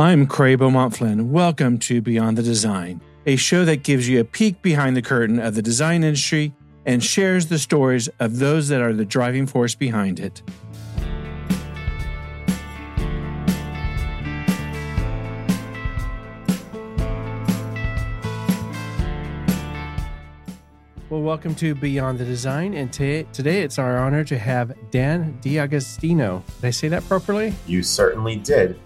I'm Cray Beaumont Flynn. Welcome to Beyond the Design, a show that gives you a peek behind the curtain of the design industry and shares the stories of those that are the driving force behind it. Well, welcome to Beyond the Design, and t- today it's our honor to have Dan D'Agostino. Did I say that properly? You certainly did.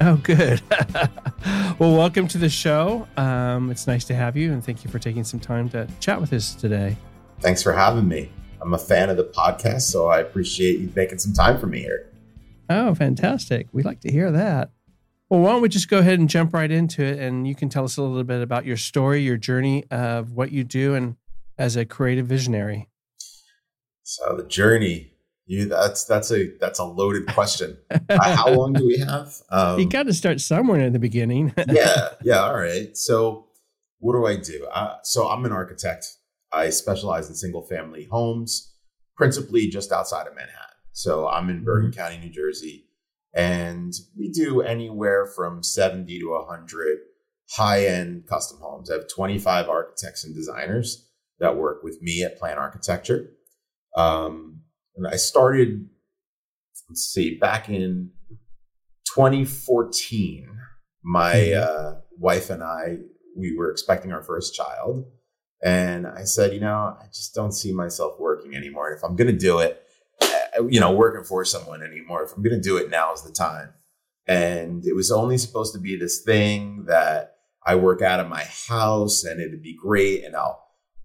Oh, good. well, welcome to the show. Um, it's nice to have you, and thank you for taking some time to chat with us today. Thanks for having me. I'm a fan of the podcast, so I appreciate you making some time for me here. Oh, fantastic. We'd like to hear that. Well, why don't we just go ahead and jump right into it, and you can tell us a little bit about your story, your journey of what you do, and as a creative visionary. So the journey you that's that's a that's a loaded question. uh, how long do we have? Um, you got to start somewhere in the beginning. yeah, yeah. All right. So, what do I do? Uh, so, I'm an architect. I specialize in single family homes, principally just outside of Manhattan. So, I'm in Bergen mm-hmm. County, New Jersey, and we do anywhere from 70 to 100 high end custom homes. I have 25 architects and designers that work with me at Plan Architecture. Um, and I started, let's see, back in 2014. My mm-hmm. uh, wife and I, we were expecting our first child. And I said, you know, I just don't see myself working anymore. If I'm going to do it, uh, you know, working for someone anymore, if I'm going to do it, now is the time. And it was only supposed to be this thing that I work out of my house and it'd be great. And I'll,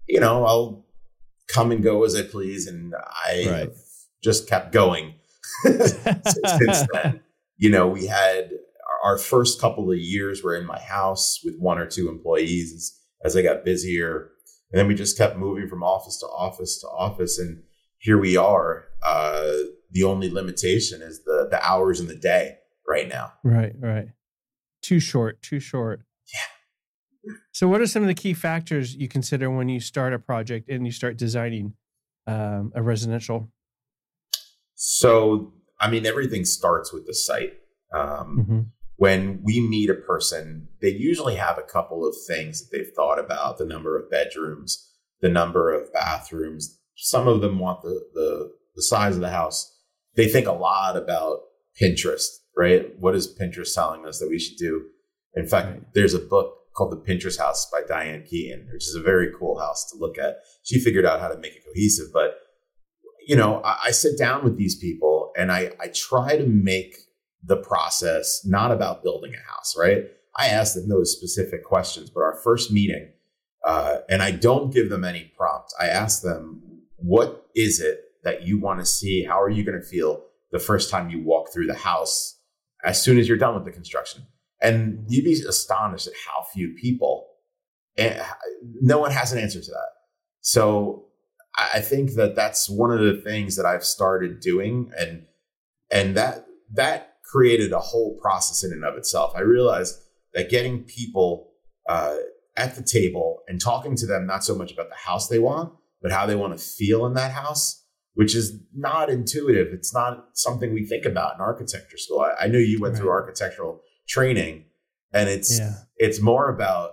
you know, I'll come and go as I please. And I right just kept going since then. You know, we had our first couple of years were in my house with one or two employees as, as I got busier. And then we just kept moving from office to office to office. And here we are. Uh, the only limitation is the the hours in the day right now. Right, right. Too short, too short. Yeah. So, what are some of the key factors you consider when you start a project and you start designing um, a residential so, I mean, everything starts with the site. Um, mm-hmm. When we meet a person, they usually have a couple of things that they've thought about the number of bedrooms, the number of bathrooms. Some of them want the, the, the size of the house. They think a lot about Pinterest, right? What is Pinterest telling us that we should do? In fact, right. there's a book called The Pinterest House by Diane Keaton, which is a very cool house to look at. She figured out how to make it cohesive, but you know, I, I sit down with these people and I, I try to make the process not about building a house, right? I ask them those specific questions, but our first meeting, uh, and I don't give them any prompt. I ask them, what is it that you want to see? How are you going to feel the first time you walk through the house as soon as you're done with the construction? And you'd be astonished at how few people, and eh, no one has an answer to that. So I think that that's one of the things that I've started doing, and and that that created a whole process in and of itself. I realized that getting people uh, at the table and talking to them not so much about the house they want, but how they want to feel in that house, which is not intuitive. It's not something we think about in architecture school. I, I know you went right. through architectural training, and it's yeah. it's more about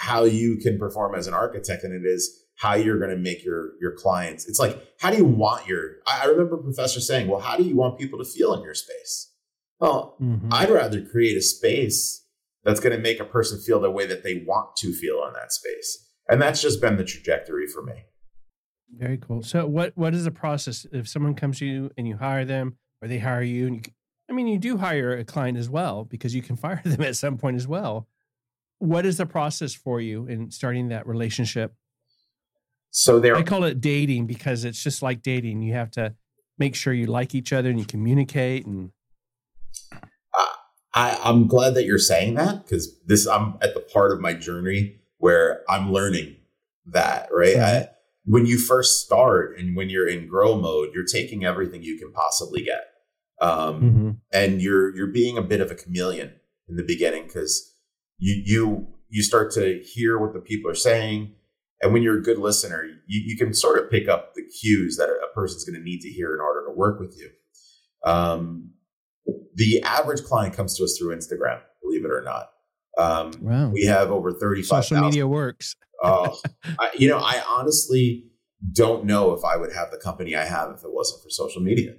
how you can perform as an architect than it is how you're going to make your your clients. It's like, how do you want your? I remember professor saying, "Well, how do you want people to feel in your space?" Well, mm-hmm. I'd rather create a space that's going to make a person feel the way that they want to feel in that space, and that's just been the trajectory for me. Very cool. So, what what is the process if someone comes to you and you hire them, or they hire you, and you, I mean, you do hire a client as well because you can fire them at some point as well. What is the process for you in starting that relationship? So there, I call it dating because it's just like dating. You have to make sure you like each other and you communicate. And uh, I, I'm glad that you're saying that because this I'm at the part of my journey where I'm learning that. Right, I, when you first start and when you're in grow mode, you're taking everything you can possibly get, um, mm-hmm. and you're you're being a bit of a chameleon in the beginning because you you you start to hear what the people are saying and when you're a good listener, you, you can sort of pick up the cues that a person's going to need to hear in order to work with you. Um, the average client comes to us through Instagram, believe it or not. Um, wow. We have over 35. Social media works. oh, I, you know, I honestly don't know if I would have the company I have if it wasn't for social media.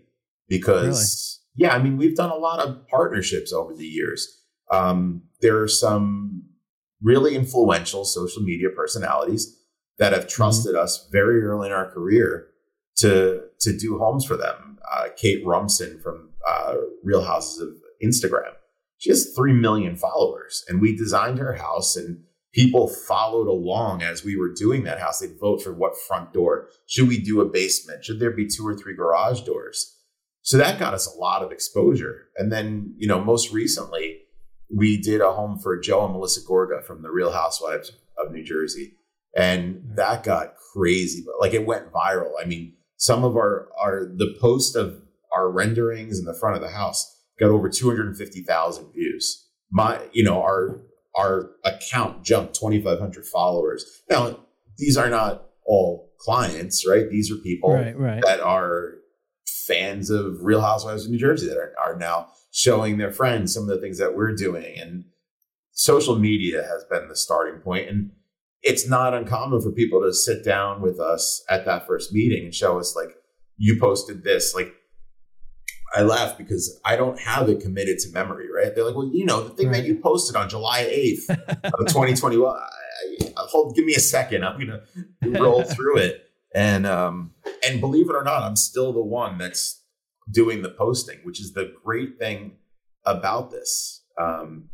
Because, really? yeah, I mean, we've done a lot of partnerships over the years. Um, there are some really influential social media personalities that have mm-hmm. trusted mm-hmm. us very early in our career to to do homes for them. Uh, Kate Rumson from uh, Real Houses of Instagram. She has 3 million followers, and we designed her house, and people followed along as we were doing that house. They'd vote for what front door. Should we do a basement? Should there be two or three garage doors? So that got us a lot of exposure. And then, you know, most recently, we did a home for Joe and Melissa Gorga from the Real Housewives of New Jersey. And that got crazy, but like it went viral. I mean, some of our, our, the post of our renderings in the front of the house got over 250,000 views. My, you know, our our account jumped 2,500 followers. Now, these are not all clients, right? These are people right, right. that are fans of Real Housewives of New Jersey that are, are now showing their friends some of the things that we're doing. And social media has been the starting point. And it's not uncommon for people to sit down with us at that first meeting and show us, like, you posted this. Like, I laugh because I don't have it committed to memory, right? They're like, well, you know, the thing right. that you posted on July 8th of 2021, I, I, hold, give me a second. I'm going to roll through it. And, um, and believe it or not, I'm still the one that's doing the posting, which is the great thing about this. Um,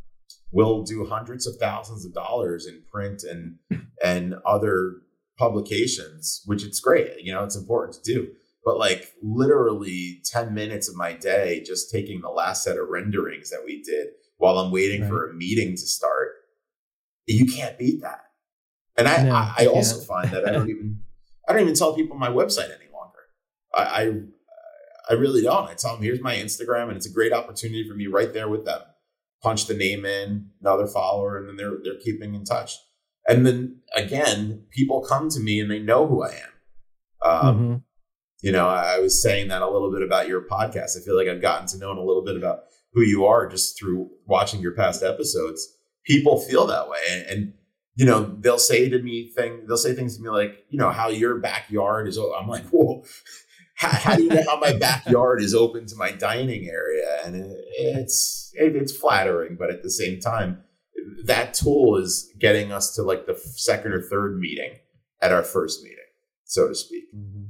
we'll do hundreds of thousands of dollars in print and, and other publications, which it's great. You know, it's important to do but like literally 10 minutes of my day just taking the last set of renderings that we did while I'm waiting right. for a meeting to start. You can't beat that. And I, no, I, I also find that I don't even I don't even tell people my website any longer. I, I I really don't. I tell them here's my Instagram and it's a great opportunity for me right there with them. Punch the name in, another follower, and then they're they're keeping in touch. And then again, people come to me and they know who I am. Um, mm-hmm you know, I was saying that a little bit about your podcast. I feel like I've gotten to know a little bit about who you are just through watching your past episodes. People feel that way. And, and you know, they'll say to me thing, they'll say things to me like, you know, how your backyard is. I'm like, whoa, how, how do you know how my backyard is open to my dining area? And it, it's, it, it's flattering, but at the same time, that tool is getting us to like the second or third meeting at our first meeting, so to speak. Mm-hmm.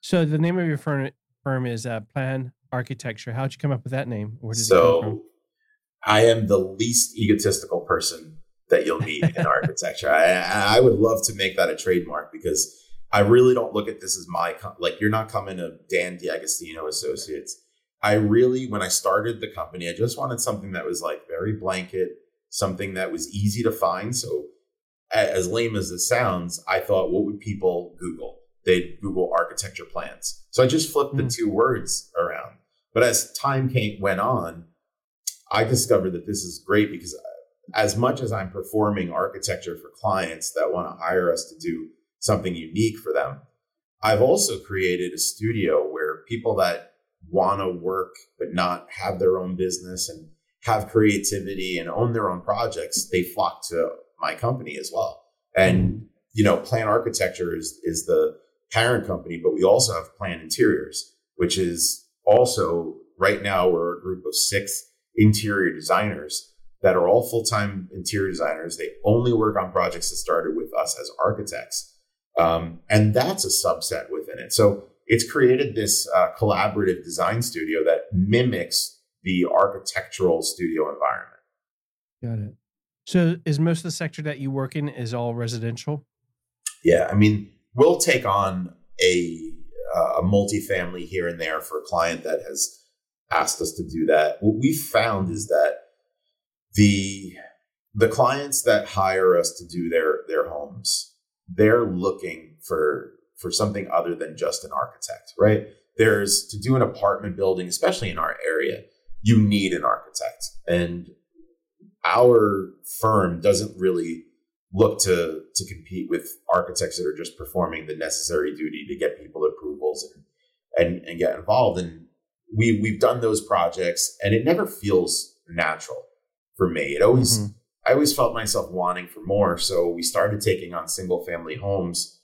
So the name of your firm, firm is uh, Plan Architecture. How'd you come up with that name? Where did so, it come from? I am the least egotistical person that you'll meet in architecture. I, I would love to make that a trademark because I really don't look at this as my like. You're not coming to Dan D'Agostino Associates. I really, when I started the company, I just wanted something that was like very blanket, something that was easy to find. So, as lame as it sounds, I thought, what would people Google? they'd Google architecture plans. So I just flipped mm. the hmm. two words around. But as time came, went on, I discovered that this is great because as much as I'm performing architecture for clients that want to hire us to do something unique for them, I've also created a studio where people that want to work but not have their own business and have creativity and own their own projects, they flock to my company as well. And you know, plan architecture is is the parent company, but we also have Plan Interiors, which is also right now we're a group of six interior designers that are all full time interior designers. They only work on projects that started with us as architects. Um, and that's a subset within it. So it's created this uh, collaborative design studio that mimics the architectural studio environment. Got it. So is most of the sector that you work in is all residential? Yeah, I mean, we'll take on a a multifamily here and there for a client that has asked us to do that. What we found is that the the clients that hire us to do their their homes, they're looking for for something other than just an architect, right? There's to do an apartment building, especially in our area, you need an architect. And our firm doesn't really look to to compete with architects that are just performing the necessary duty to get people approvals and and, and get involved. And we we've done those projects, and it never feels natural for me. It always mm-hmm. I always felt myself wanting for more. So we started taking on single family homes,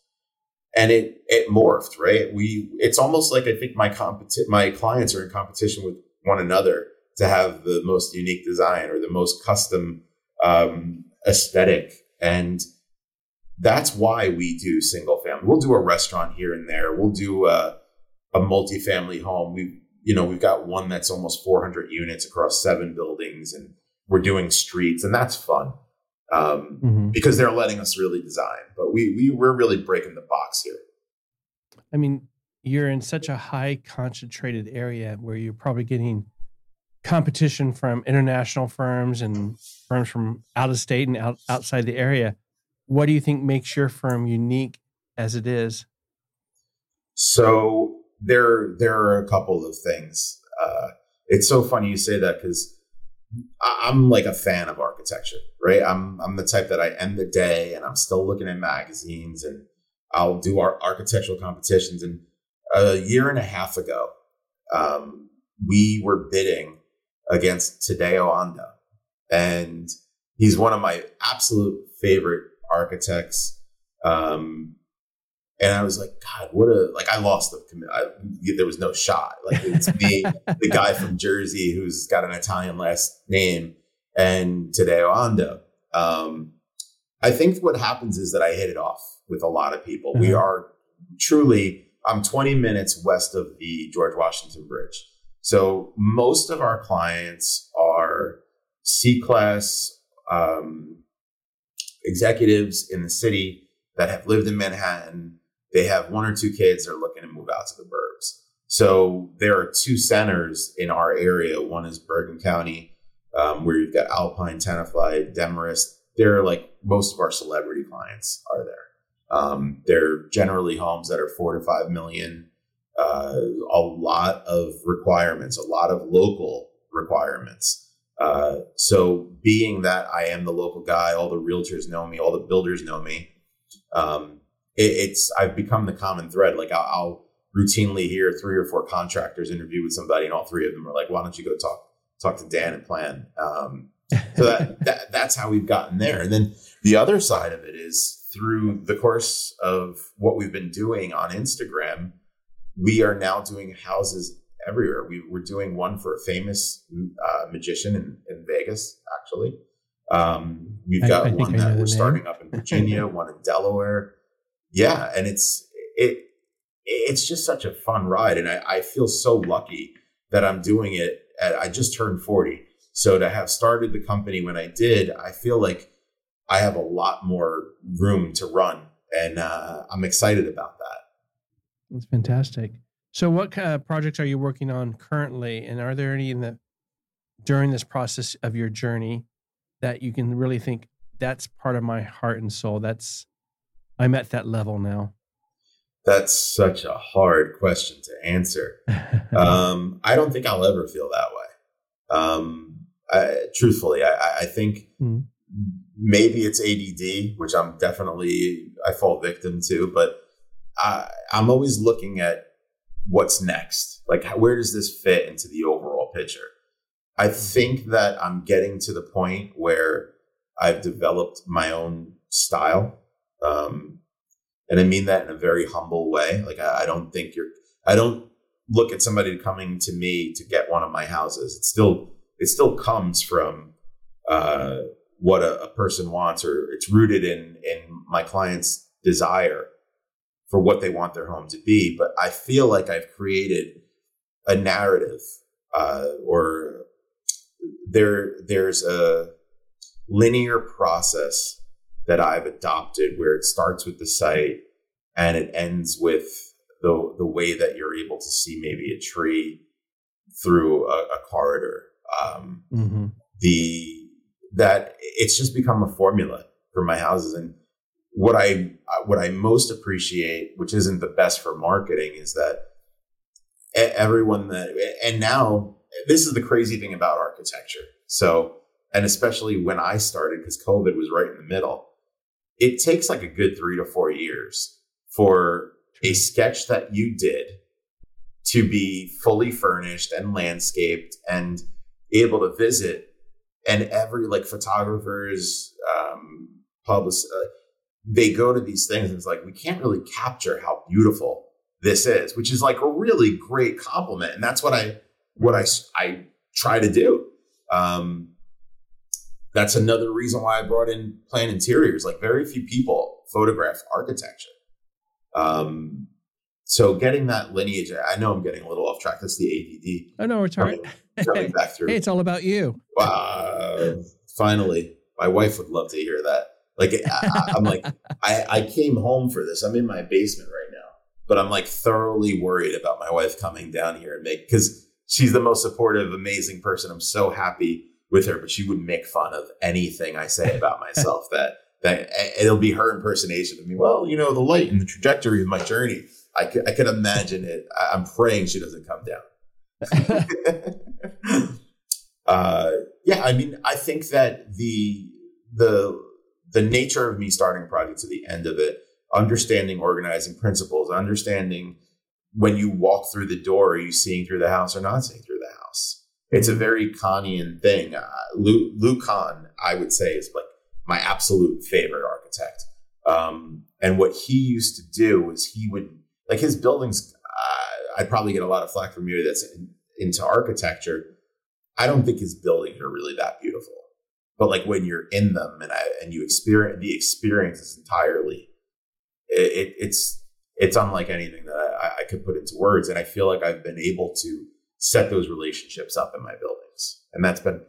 and it it morphed. Right, we it's almost like I think my competi- my clients are in competition with one another to have the most unique design or the most custom um, aesthetic and that's why we do single family. We'll do a restaurant here and there. We'll do a, a multifamily home. We, you know, we've got one that's almost 400 units across seven buildings, and we're doing streets, and that's fun um, mm-hmm. because they're letting us really design. But we we we're really breaking the box here. I mean, you're in such a high concentrated area where you're probably getting competition from international firms and firms from out of state and out, outside the area what do you think makes your firm unique as it is? So there, there are a couple of things. Uh, it's so funny you say that because I'm like a fan of architecture, right? I'm I'm the type that I end the day and I'm still looking at magazines and I'll do our architectural competitions. And a year and a half ago, um, we were bidding against Tadao Ando, and he's one of my absolute favorite architects. Um, and I was like, God, what a like! I lost the. I, there was no shot. Like it's me, the guy from Jersey who's got an Italian last name, and Tadao Ando. Um, I think what happens is that I hit it off with a lot of people. Mm-hmm. We are truly. I'm 20 minutes west of the George Washington Bridge, so most of our clients are C class um, executives in the city that have lived in Manhattan. They have one or two kids. They're looking to move out to the burbs. So there are two centers in our area. One is Bergen County, um, where you've got Alpine, Tenafly, Demarest. They're like most of our celebrity clients are there. Um, they're generally homes that are four to five million. Uh, a lot of requirements, a lot of local requirements. Uh, so being that I am the local guy, all the realtors know me, all the builders know me. Um, it, it's I've become the common thread. Like I'll, I'll, routinely hear three or four contractors interview with somebody, and all three of them are like, "Why don't you go talk talk to Dan and plan?" Um, so that, that that's how we've gotten there. And then the other side of it is through the course of what we've been doing on Instagram, we are now doing houses everywhere. We were doing one for a famous uh, magician in, in Vegas, actually. Um, we've got I, I one that we're starting up in Virginia, one in Delaware. Yeah, and it's it it's just such a fun ride, and I, I feel so lucky that I'm doing it. At, I just turned forty, so to have started the company when I did, I feel like I have a lot more room to run, and uh, I'm excited about that. That's fantastic. So, what kind of projects are you working on currently, and are there any in the during this process of your journey that you can really think that's part of my heart and soul? That's I'm at that level now. That's such a hard question to answer. um, I don't think I'll ever feel that way. Um, I, truthfully, I, I think mm. maybe it's ADD, which I'm definitely I fall victim to, but I, I'm always looking at what's next? Like, how, where does this fit into the overall picture? I mm-hmm. think that I'm getting to the point where I've developed my own style. Um, and I mean that in a very humble way. Like, I, I don't think you're, I don't look at somebody coming to me to get one of my houses. It still, it still comes from, uh, what a, a person wants, or it's rooted in, in my client's desire for what they want their home to be. But I feel like I've created a narrative, uh, or there there's a linear process that I've adopted where it starts with the site and it ends with the the way that you're able to see maybe a tree through a, a corridor. Um, mm-hmm. The that it's just become a formula for my houses and what I what I most appreciate, which isn't the best for marketing, is that everyone that and now this is the crazy thing about architecture. So and especially when I started because COVID was right in the middle, it takes like a good three to four years for a sketch that you did to be fully furnished and landscaped and able to visit. And every like photographers, um, publicists, uh, they go to these things and it's like, we can't really capture how beautiful this is, which is like a really great compliment. And that's what I, what I, I try to do. Um, that's another reason why I brought in Plan Interiors. Like very few people photograph architecture. Um, so getting that lineage, I know I'm getting a little off track. That's the ADD. I know it's all right. Coming back through. hey, it's all about you. Uh, finally, my wife would love to hear that. Like I, am like, I, I came home for this. I'm in my basement right now, but I'm like thoroughly worried about my wife coming down here and make because she's the most supportive, amazing person. I'm so happy with her, but she would make fun of anything I say about myself. that that it'll be her impersonation of me. Well, you know, the light and the trajectory of my journey. I could, I could imagine it. I'm praying she doesn't come down. uh, yeah, I mean, I think that the the the nature of me starting a project to the end of it, understanding organizing principles, understanding when you walk through the door, are you seeing through the house or not seeing through the house? It's a very Kahnian thing. Uh, Lou, Kahn, I would say, is like my absolute favorite architect. Um, and what he used to do was he would like his buildings. Uh, I'd probably get a lot of flack from you that's in, into architecture. I don't think his buildings are really that beautiful, but like when you're in them and I, and you experience the experience is entirely, it, it, it's it's unlike anything that I, I could put into words. And I feel like I've been able to set those relationships up in my buildings, and that's been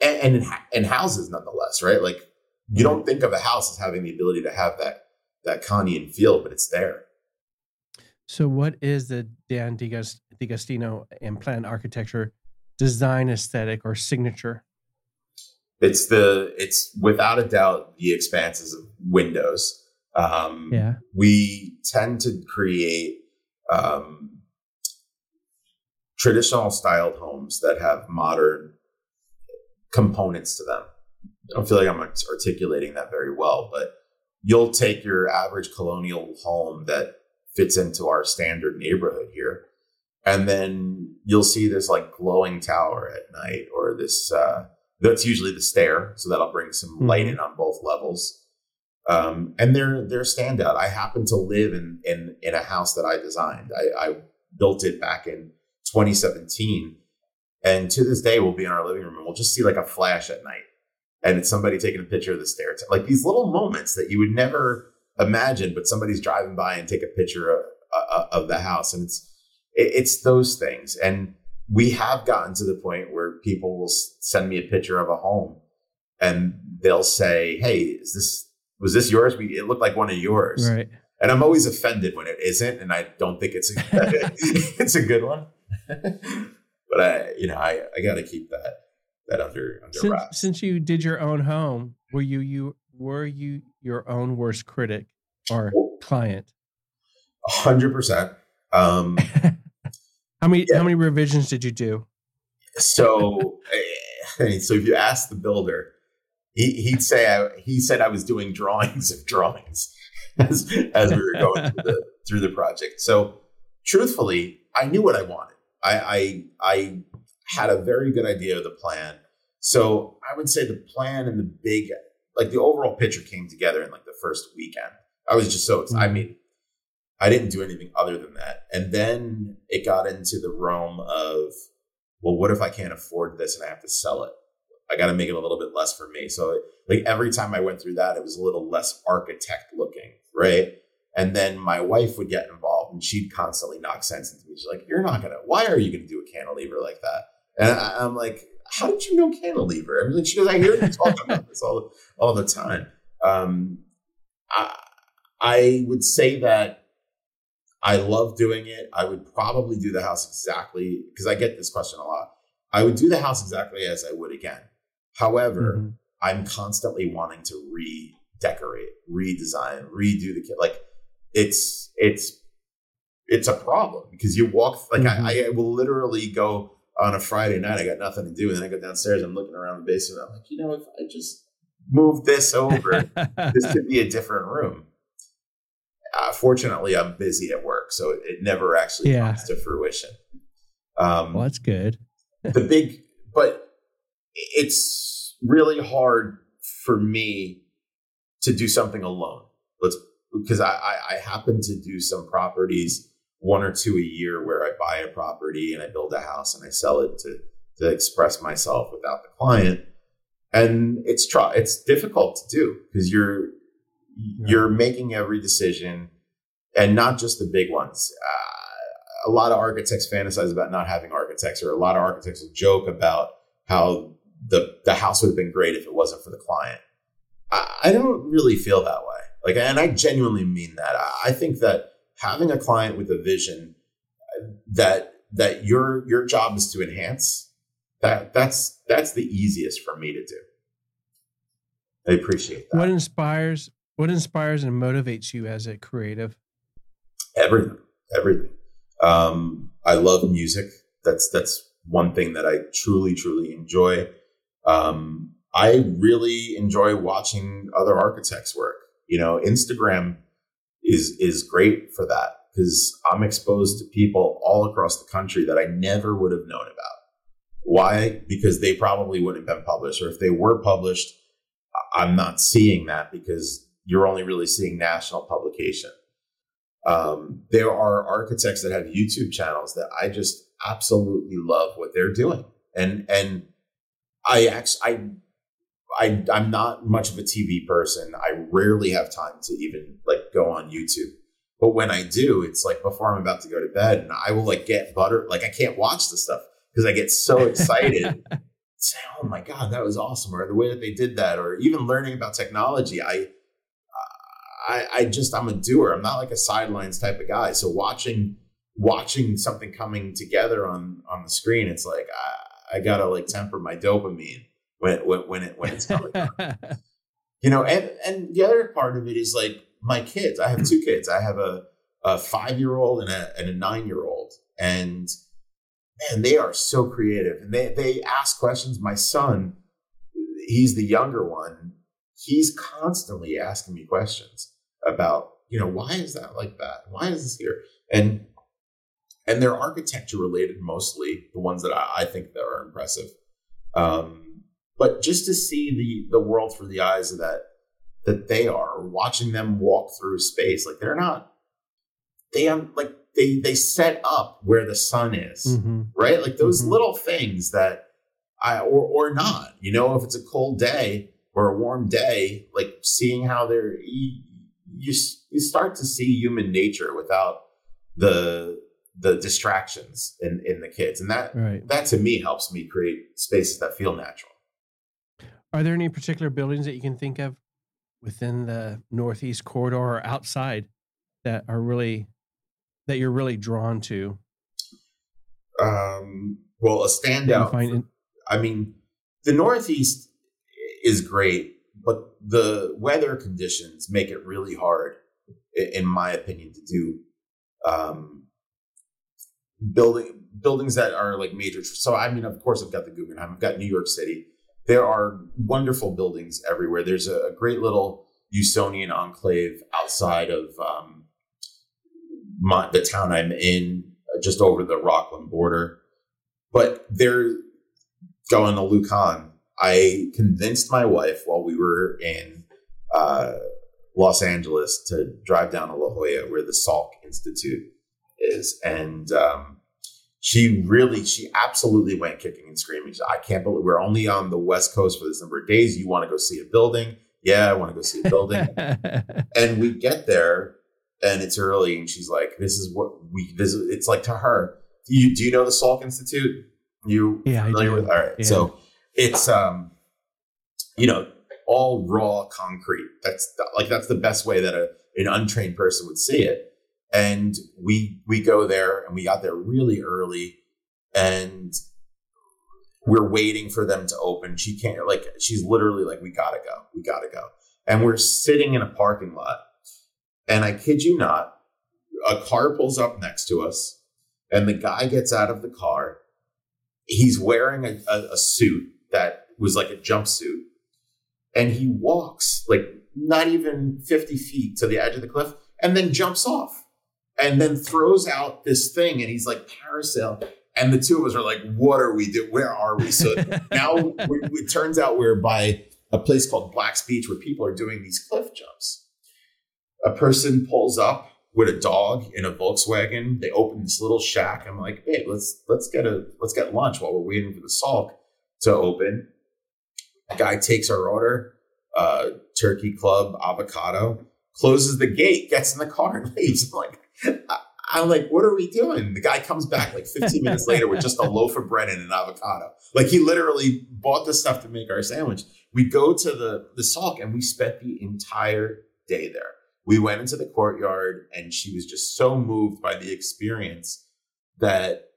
and and, in, and houses nonetheless, right? Like you don't think of a house as having the ability to have that that Kahnian feel, but it's there. So, what is the Dan D'Agostino and Plan Architecture design aesthetic or signature? It's the it's without a doubt the expanses of windows. Um, yeah, we tend to create um, traditional styled homes that have modern components to them. I don't feel like I'm articulating that very well, but you'll take your average colonial home that fits into our standard neighborhood here. And then you'll see this like glowing tower at night or this, uh, that's usually the stair. So that'll bring some mm-hmm. light in on both levels. Um, and they're, they're standout. I happen to live in, in, in a house that I designed. I, I built it back in 2017. And to this day, we'll be in our living room and we'll just see like a flash at night and it's somebody taking a picture of the stair. Like these little moments that you would never imagine, but somebody's driving by and take a picture of, uh, of the house, and it's it's those things. And we have gotten to the point where people will send me a picture of a home, and they'll say, "Hey, is this was this yours? We it looked like one of yours." Right. And I'm always offended when it isn't, and I don't think it's a, it's a good one. but I, you know, I I got to keep that that under under since, wraps. Since you did your own home, were you you were you your own worst critic or client? hundred percent. Um, how many yeah. how many revisions did you do? So, eh, so if you ask the builder, he, he'd say I, he said I was doing drawings of drawings as as we were going through the through the project. So, truthfully, I knew what I wanted. I I, I had a very good idea of the plan. So I would say the plan and the big, like the overall picture came together in like the first weekend. I was just so excited. I mm-hmm. mean, I didn't do anything other than that. And then it got into the realm of, well, what if I can't afford this and I have to sell it? I got to make it a little bit less for me. So, like every time I went through that, it was a little less architect looking, right? And then my wife would get involved and she'd constantly knock sense into me. She's like, You're not going to, why are you going to do a cantilever like that? And I, am like, how did you know cantilever? I mean, she goes, I hear you talk about this all, all the time. Um, I, I would say that I love doing it. I would probably do the house exactly because I get this question a lot. I would do the house exactly as I would again. However, mm-hmm. I'm constantly wanting to redecorate, redesign, redo the kit. Like it's it's it's a problem because you walk like mm-hmm. I, I will literally go on a Friday night, I got nothing to do. And then I go downstairs, I'm looking around the basement. I'm like, you know, if I just move this over, this could be a different room. uh, fortunately, I'm busy at work, so it, it never actually yeah. comes to fruition. Um, well, that's good. the big, but it's really hard for me to do something alone. Because I, I, I happen to do some properties one or two a year where I buy a property and I build a house and I sell it to to express myself without the client. And it's try it's difficult to do because you're yeah. you're making every decision and not just the big ones. Uh, a lot of architects fantasize about not having architects, or a lot of architects will joke about how the the house would have been great if it wasn't for the client. I, I don't really feel that way. Like, and I genuinely mean that. I, think that having a client with a vision that that your your job is to enhance that that's that's the easiest for me to do. I appreciate that. What inspires what inspires and motivates you as a creative? Everything, everything. Um, I love music. That's that's one thing that I truly, truly enjoy. Um, I really enjoy watching other architects work. You know, Instagram is is great for that because I'm exposed to people all across the country that I never would have known about. Why? Because they probably wouldn't have been published, or if they were published, I'm not seeing that because you're only really seeing national publication. Um, there are architects that have YouTube channels that I just absolutely love what they're doing, and and I actually I I I'm not much of a TV person. I rarely have time to even like go on YouTube. But when I do, it's like before I'm about to go to bed, and I will like get butter. Like I can't watch the stuff because I get so excited. say, "Oh my god, that was awesome!" Or the way that they did that, or even learning about technology. I I, I just I'm a doer. I'm not like a sidelines type of guy. So watching watching something coming together on on the screen, it's like I, I gotta like temper my dopamine when when when it when it's coming. you know, and and the other part of it is like my kids. I have two kids. I have a a five year old and a and a nine year old, and man, they are so creative and they they ask questions. My son, he's the younger one. He's constantly asking me questions about you know why is that like that why is this here and and they're architecture related mostly the ones that i, I think that are impressive um, but just to see the the world through the eyes of that that they are watching them walk through space like they're not they um like they they set up where the sun is mm-hmm. right like those mm-hmm. little things that i or or not you know if it's a cold day or a warm day like seeing how they're you you start to see human nature without the the distractions in in the kids and that right. that to me helps me create spaces that feel natural are there any particular buildings that you can think of within the northeast corridor or outside that are really that you're really drawn to um well a standout for, i mean the northeast is great but the weather conditions make it really hard, in my opinion, to do um, building buildings that are like major. So I mean, of course, I've got the Guggenheim, I've got New York City. There are wonderful buildings everywhere. There's a, a great little Usonian enclave outside of um, my, the town I'm in, just over the Rockland border. But they're going to Lucan I convinced my wife while we were in uh, Los Angeles to drive down to La Jolla, where the Salk Institute is, and um, she really, she absolutely went kicking and screaming. Said, I can't believe we're only on the West Coast for this number of days. You want to go see a building? Yeah, I want to go see a building. and we get there, and it's early, and she's like, "This is what we visit." It's like to her, "Do you do you know the Salk Institute? You yeah, familiar with? All right, yeah. so it's um you know all raw concrete that's the, like that's the best way that a, an untrained person would see it and we we go there and we got there really early and we're waiting for them to open. She can't like she's literally like we gotta go. We gotta go. And we're sitting in a parking lot. And i kid you not a car pulls up next to us and the guy gets out of the car. He's wearing a, a, a suit that was like a jumpsuit. And he walks like not even 50 feet to the edge of the cliff and then jumps off and then throws out this thing and he's like parasail and the two of us are like what are we doing where are we? So now it turns out we're by a place called black's beach where people are doing these cliff jumps. A person pulls up with a dog in a volkswagen. They open this little shack. I'm like hey let's let's get a let's get lunch while we're waiting for the Salk to open. A guy takes our order uh, turkey club avocado closes the gate gets in the car and leaves. I'm like I'm like, what are we doing? The guy comes back like 15 minutes later with just a loaf of bread and an avocado. Like he literally bought the stuff to make our sandwich. We go to the the Salk and we spent the entire day there. We went into the courtyard and she was just so moved by the experience that,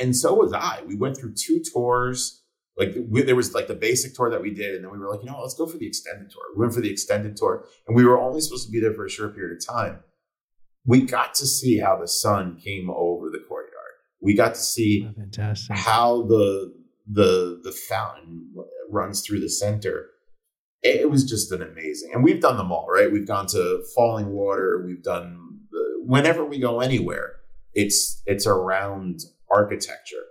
and so was I. We went through two tours. Like we, there was like the basic tour that we did, and then we were like, you know, let's go for the extended tour. We went for the extended tour, and we were only supposed to be there for a short period of time we got to see how the sun came over the courtyard. We got to see oh, how the the the fountain runs through the center. It was just an amazing, and we've done them all, right? We've gone to Falling Water. We've done whenever we go anywhere, it's it's around architecture.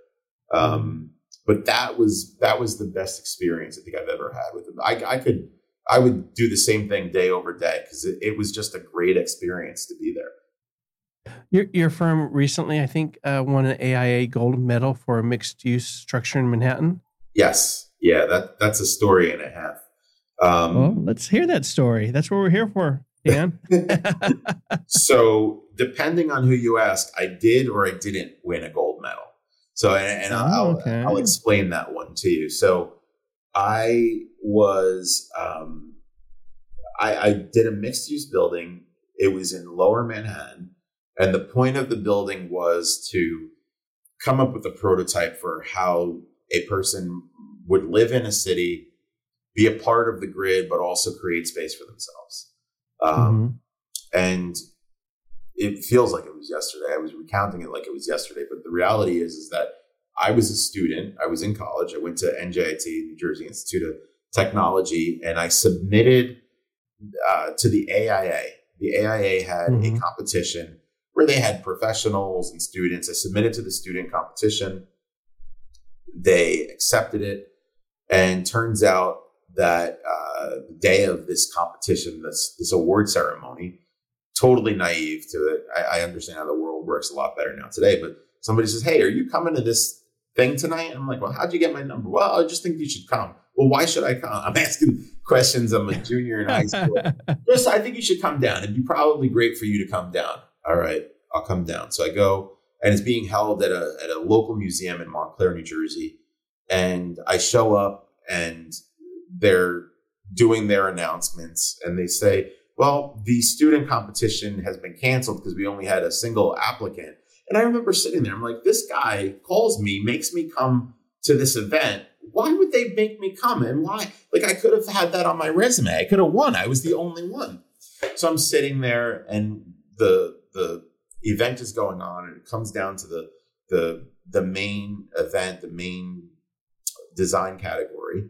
Um, but that was that was the best experience I think I've ever had with them. I, I could I would do the same thing day over day because it, it was just a great experience to be there. Your your firm recently, I think, uh, won an AIA gold medal for a mixed use structure in Manhattan. Yes, yeah, that that's a story and a half. Um, well, let's hear that story. That's what we're here for, Dan. so, depending on who you ask, I did or I didn't win a gold medal. So, and, and oh, I'll, okay. I'll explain that one to you. So, I was um, I, I did a mixed use building. It was in Lower Manhattan and the point of the building was to come up with a prototype for how a person would live in a city, be a part of the grid, but also create space for themselves. Um, mm-hmm. And it feels like it was yesterday. I was recounting it like it was yesterday, but the reality is, is that I was a student. I was in college. I went to NJIT, New Jersey Institute of Technology, and I submitted uh, to the AIA. The AIA had mm-hmm. a competition where they had professionals and students. I submitted to the student competition. They accepted it. And turns out that uh, the day of this competition, this, this award ceremony, totally naive to it. I, I understand how the world works a lot better now today, but somebody says, Hey, are you coming to this thing tonight? And I'm like, Well, how'd you get my number? Well, I just think you should come. Well, why should I come? I'm asking questions. I'm a junior in high school. just, I think you should come down. It'd be probably great for you to come down all right, I'll come down. So I go, and it's being held at a at a local museum in Montclair, New Jersey. And I show up, and they're doing their announcements, and they say, "Well, the student competition has been canceled because we only had a single applicant." And I remember sitting there, I'm like, "This guy calls me, makes me come to this event." Why would they make me come? And why? Like, I could have had that on my resume. I could have won. I was the only one. So I'm sitting there, and the the event is going on and it comes down to the the the main event, the main design category,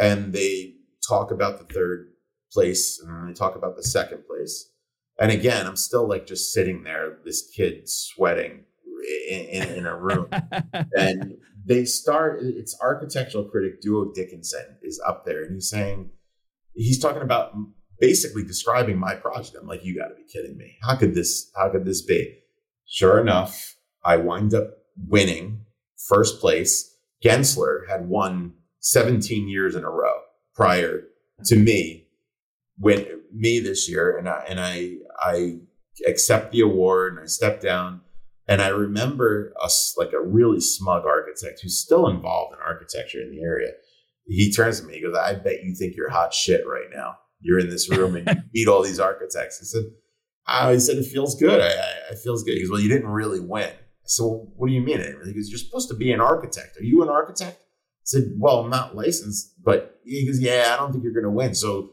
and they talk about the third place and they talk about the second place. And again, I'm still like just sitting there, this kid sweating in, in, in a room. and they start, it's architectural critic Duo Dickinson is up there and he's saying, he's talking about basically describing my project. I'm like, you got to be kidding me. How could this? How could this be? Sure enough, I wind up winning first place. Gensler had won 17 years in a row prior to me win me this year, and I and I I accept the award and I step down. And I remember us like a really smug architect who's still involved in architecture in the area. He turns to me, he goes, I bet you think you're hot shit right now you're in this room and you meet all these architects. I said, oh, he said, it feels good. I, I, it feels good. He goes, well, you didn't really win. I said, well, what do you mean? He goes, you're supposed to be an architect. Are you an architect? I said, well, I'm not licensed, but he goes, yeah, I don't think you're going to win. So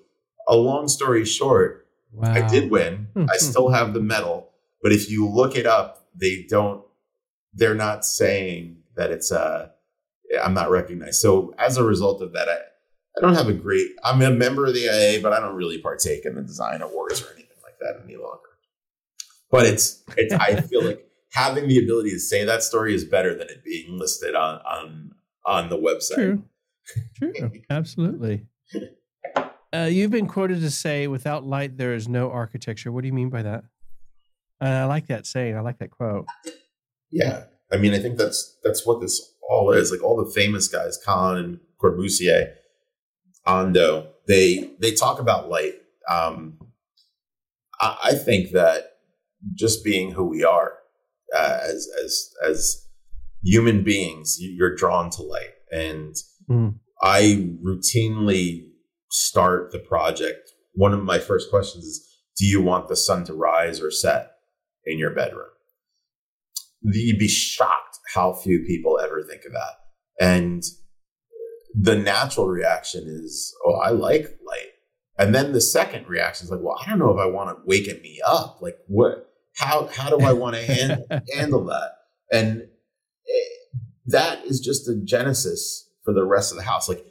a long story short, wow. I did win. Hmm, I hmm. still have the medal, but if you look it up, they don't, they're not saying that it's, uh, I'm not recognized. So as a result of that, I, I don't have a great. I'm a member of the IA, but I don't really partake in the design awards or anything like that any longer. but it's it's I feel like having the ability to say that story is better than it being listed on on on the website. True, true, absolutely. Uh, you've been quoted to say, "Without light, there is no architecture." What do you mean by that? Uh, I like that saying. I like that quote. Yeah, I mean, I think that's that's what this all is. Like all the famous guys, Kahn and Corbusier, Ando, they they talk about light. Um, I, I think that just being who we are uh, as as as human beings, you're drawn to light, and mm. I routinely start the project. One of my first questions is, "Do you want the sun to rise or set in your bedroom?" You'd be shocked how few people ever think of that, and the natural reaction is, "Oh, I like light." And then the second reaction is like, well, I don't know if I want to waken me up. Like, what? How how do I want to handle, handle that? And eh, that is just a genesis for the rest of the house. Like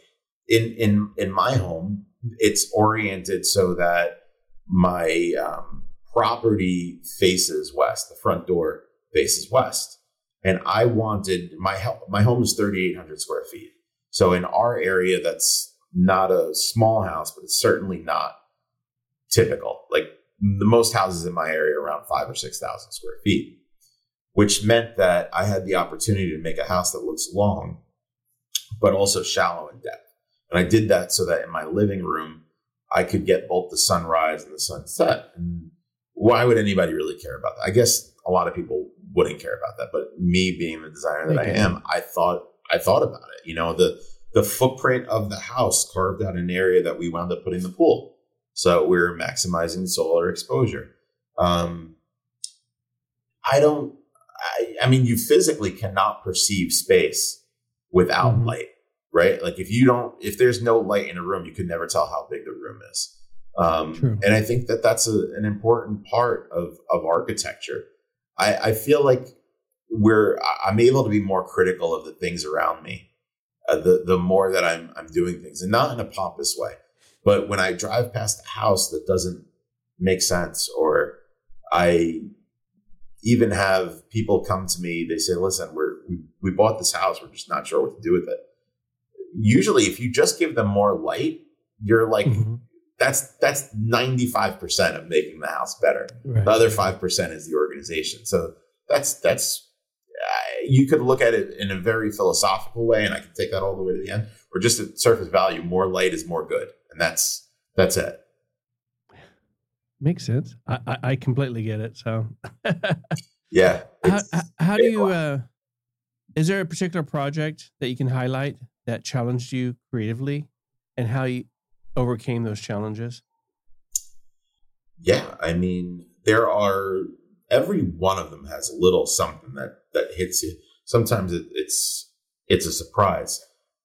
in in in my home, it's oriented so that my um, property faces west. The front door faces west, and I wanted my help. my home is thirty eight hundred square feet. So in our area, that's not a small house, but it's certainly not typical. Like the most houses in my area are around five or 6,000 square feet, which meant that I had the opportunity to make a house that looks long, but also shallow in depth. And I did that so that in my living room, I could get both the sunrise and the sunset. And why would anybody really care about that? I guess a lot of people wouldn't care about that, but me being the designer that I am, I thought I thought about it. You know, the the footprint of the house carved out an area that we wound up putting the pool. So we're maximizing solar exposure. Um, I don't, I, I, mean, you physically cannot perceive space without mm-hmm. light, right? Like if you don't, if there's no light in a room, you could never tell how big the room is. Um, and I think that that's a, an important part of, of architecture. I, I feel like we're, I'm able to be more critical of the things around me uh, the the more that I'm I'm doing things, and not in a pompous way, but when I drive past a house that doesn't make sense, or I even have people come to me, they say, "Listen, we're we, we bought this house, we're just not sure what to do with it." Usually, if you just give them more light, you're like. Mm-hmm. That's that's ninety five percent of making the house better. Right. The other five percent is the organization. So that's that's you could look at it in a very philosophical way, and I can take that all the way to the end, or just at surface value, more light is more good, and that's that's it. Makes sense. I I, I completely get it. So yeah. How, how do you? Uh, is there a particular project that you can highlight that challenged you creatively, and how you overcame those challenges? Yeah, I mean, there are every one of them has a little something that that hits you. Sometimes it, it's it's a surprise,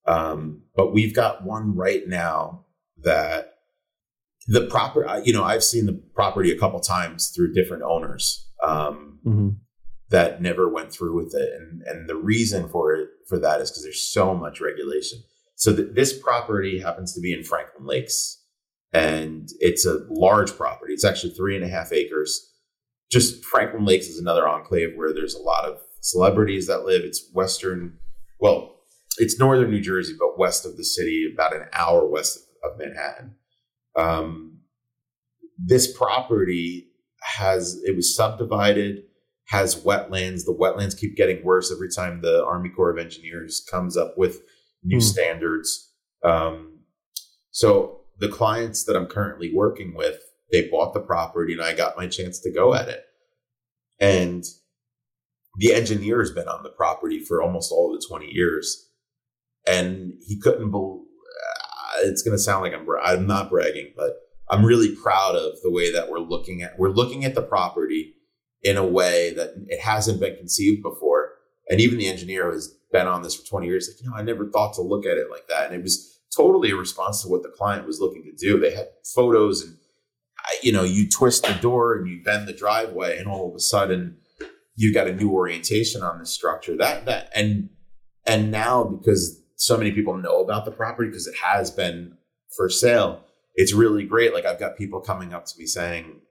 um, but we've got one right now that the proper. You know, I've seen the property a couple times through different owners um, mm-hmm. that never went through with it, and and the reason for it for that is because there's so much regulation. So th- this property happens to be in Franklin Lakes, and it's a large property. It's actually three and a half acres just Franklin Lakes is another enclave where there's a lot of celebrities that live. It's western, well, it's northern New Jersey, but west of the city, about an hour west of Manhattan. Um, this property has it was subdivided, has wetlands. The wetlands keep getting worse every time the Army Corps of Engineers comes up with new mm. standards. Um, so the clients that I'm currently working with they bought the property and I got my chance to go at it. And the engineer has been on the property for almost all of the 20 years. And he couldn't believe, uh, it's going to sound like I'm, bra- I'm not bragging, but I'm really proud of the way that we're looking at, we're looking at the property in a way that it hasn't been conceived before. And even the engineer has been on this for 20 years. Like, you know, I never thought to look at it like that. And it was totally a response to what the client was looking to do. They had photos and you know, you twist the door and you bend the driveway, and all of a sudden you got a new orientation on the structure. That that and and now because so many people know about the property because it has been for sale, it's really great. Like I've got people coming up to me saying,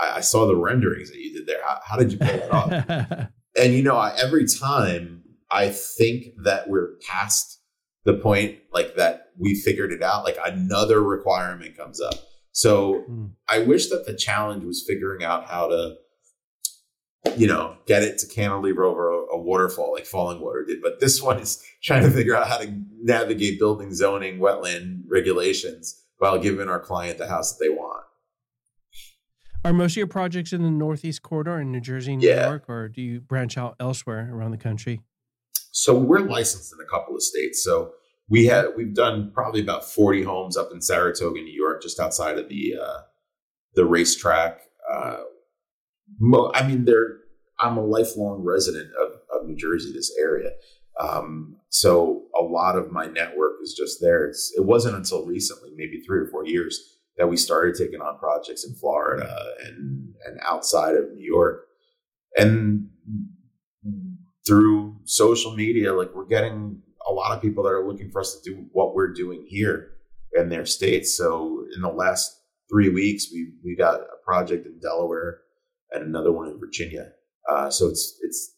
I, I saw the renderings that you did there. How, how did you pull that off? and you know, I, every time I think that we're past the point like that we figured it out, like another requirement comes up. So mm. I wish that the challenge was figuring out how to, you know, get it to cantilever over a, a waterfall like Fallingwater did. But this one is trying to figure out how to navigate building zoning, wetland regulations while giving our client the house that they want. Are most of your projects in the Northeast corridor in New Jersey, New yeah. York, or do you branch out elsewhere around the country? So we're licensed in a couple of states. So we had we've done probably about 40 homes up in Saratoga, New York, just outside of the uh, the racetrack. Uh, I mean, there. I'm a lifelong resident of, of New Jersey, this area. Um, so a lot of my network is just there. It's, it wasn't until recently, maybe three or four years, that we started taking on projects in Florida and and outside of New York. And through social media, like we're getting a lot of people that are looking for us to do what we're doing here in their states. So in the last three weeks, we we got a project in Delaware and another one in Virginia. Uh, so it's it's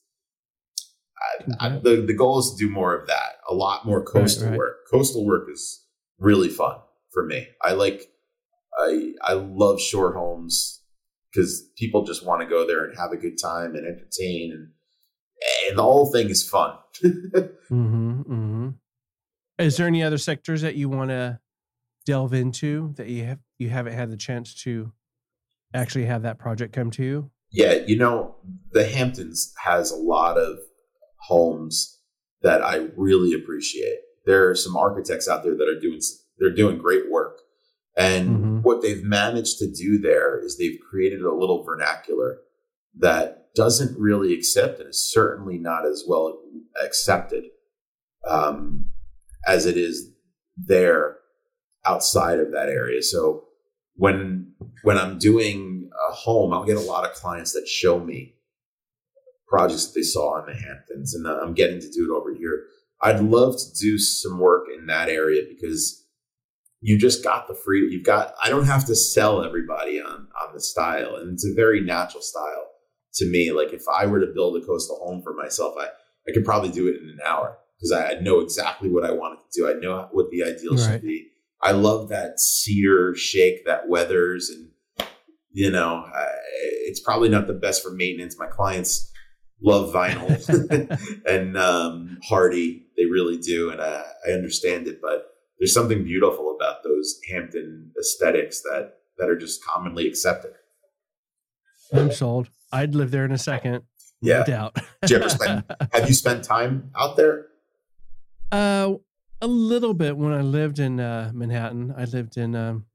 I, I, the the goal is to do more of that, a lot more coastal right, right. work. Coastal work is really fun for me. I like I I love shore homes because people just want to go there and have a good time and entertain and and the whole thing is fun. mm-hmm, mm-hmm. Is there any other sectors that you want to delve into that you have you haven't had the chance to actually have that project come to you? Yeah, you know, the Hamptons has a lot of homes that I really appreciate. There are some architects out there that are doing they're doing great work. And mm-hmm. what they've managed to do there is they've created a little vernacular that doesn't really accept and is certainly not as well accepted um, as it is there outside of that area. So when when I'm doing a home, I'll get a lot of clients that show me projects that they saw in the Hamptons, and I'm getting to do it over here. I'd love to do some work in that area because you just got the freedom. You've got. I don't have to sell everybody on on the style, and it's a very natural style to me. Like if I were to build a coastal home for myself, I I could probably do it in an hour because I, I know exactly what I wanted to do. I know what the ideal right. should be. I love that cedar shake that weathers, and you know, I, it's probably not the best for maintenance. My clients love vinyl and um, Hardie. They really do, and I, I understand it. But there's something beautiful about those Hampton aesthetics that that are just commonly accepted. I'm sold. I'd live there in a second. Yeah, no doubt. Did you ever spend? have you spent time out there? Uh, a little bit when I lived in uh, Manhattan. I lived in um,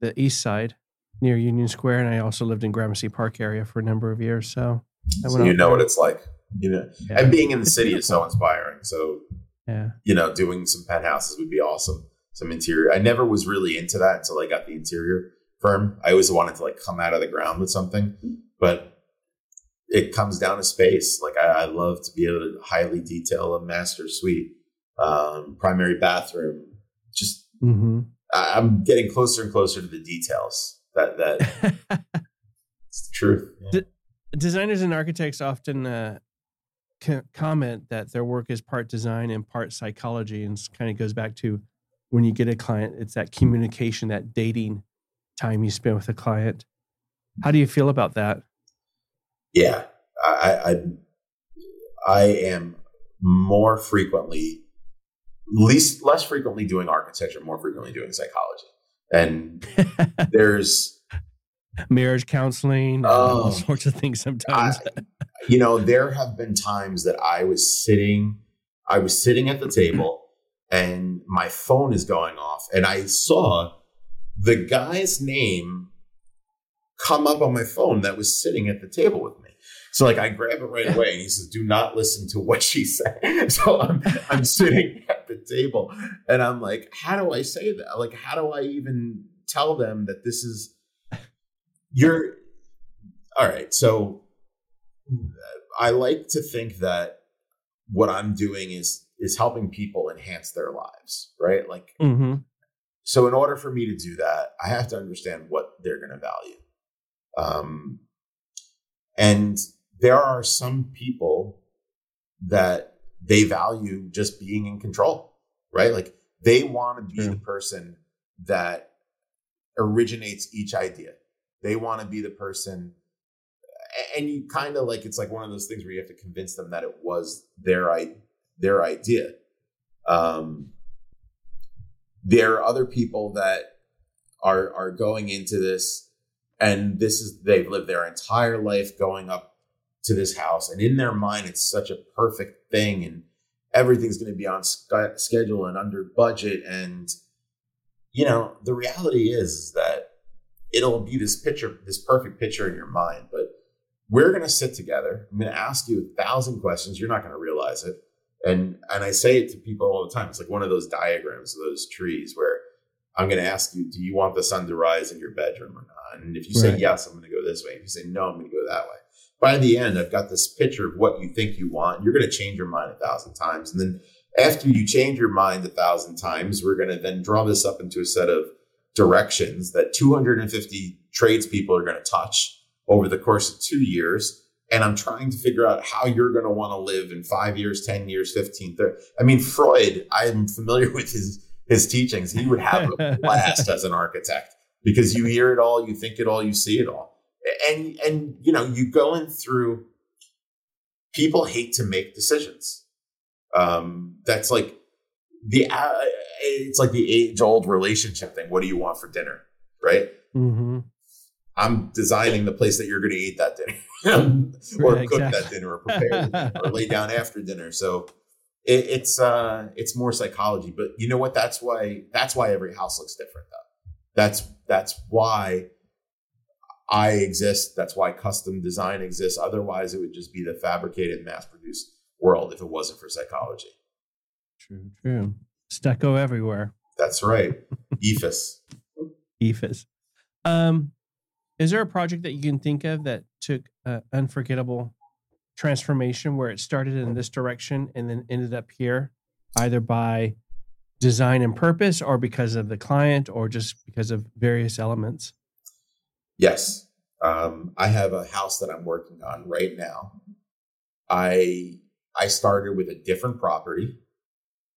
the East Side near Union Square, and I also lived in Gramercy Park area for a number of years. So so you know what it's like, you know. Yeah. And being in the city is so inspiring. So yeah, you know, doing some penthouses would be awesome. Some interior. I never was really into that until I got the interior firm. I always wanted to like come out of the ground with something, but it comes down to space. Like I, I love to be able to highly detail a master suite, um, primary bathroom. Just mm-hmm. I, I'm getting closer and closer to the details. That that it's the truth. Yeah designers and architects often uh, comment that their work is part design and part psychology, and kind of goes back to when you get a client, it's that communication, that dating time you spend with a client. How do you feel about that? Yeah, I, I, I am more frequently, least less frequently doing architecture, more frequently doing psychology, and there's marriage counseling, oh, all sorts of things sometimes. I, you know, there have been times that I was sitting, I was sitting at the table and my phone is going off and I saw the guy's name come up on my phone that was sitting at the table with me. So like I grab it right away and he says, do not listen to what she said. So I'm I'm sitting at the table and I'm like, how do I say that? Like, how do I even tell them that this is you're all right. So I like to think that what I'm doing is is helping people enhance their lives, right? Like, mm-hmm. So in order for me to do that, I have to understand what they're going to value. Um, and there are some people that they value just being in control, right? Like they want to be True. the person that originates each idea. They want to be the person and you kind of like it's like one of those things where you have to convince them that it was their their idea. Um, there are other people that are are going into this, and this is they've lived their entire life going up to this house, and in their mind, it's such a perfect thing, and everything's going to be on schedule and under budget, and you know the reality is that it'll be this picture, this perfect picture in your mind, but we're going to sit together. I'm going to ask you a thousand questions. You're not going to realize it. And and I say it to people all the time. It's like one of those diagrams of those trees where I'm going to ask you, do you want the sun to rise in your bedroom or not? And if you say yes, I'm going to go this way. If you say no, I'm going to go that way. By the end, I've got this picture of what you think you want. You're going to change your mind a thousand times. And then after you change your mind a thousand times, we're going to then draw this up into a set of directions that 250 tradespeople are going to touch over the course of two years. And I'm trying to figure out how you're going to want to live in five years, 10 years, 15, 30. I mean, Freud, I'm familiar with his, his teachings. He would have a blast as an architect because you hear it all, you think it all, you see it all. And, and, you know, you go in through, people hate to make decisions. Um, that's like the, uh, it's like the age old relationship thing. What do you want for dinner? Right. Mm-hmm. I'm designing the place that you're going to eat that dinner or right, cook exactly. that dinner or prepare dinner, or lay down after dinner. So it, it's uh it's more psychology, but you know what? That's why that's why every house looks different though. That's that's why I exist. That's why custom design exists. Otherwise, it would just be the fabricated, mass produced world if it wasn't for psychology. True, true. Stucco everywhere. That's right. EIFS. EIFS. Um, is there a project that you can think of that took an unforgettable transformation where it started in this direction and then ended up here, either by design and purpose or because of the client or just because of various elements? Yes. Um, I have a house that I'm working on right now. I I started with a different property,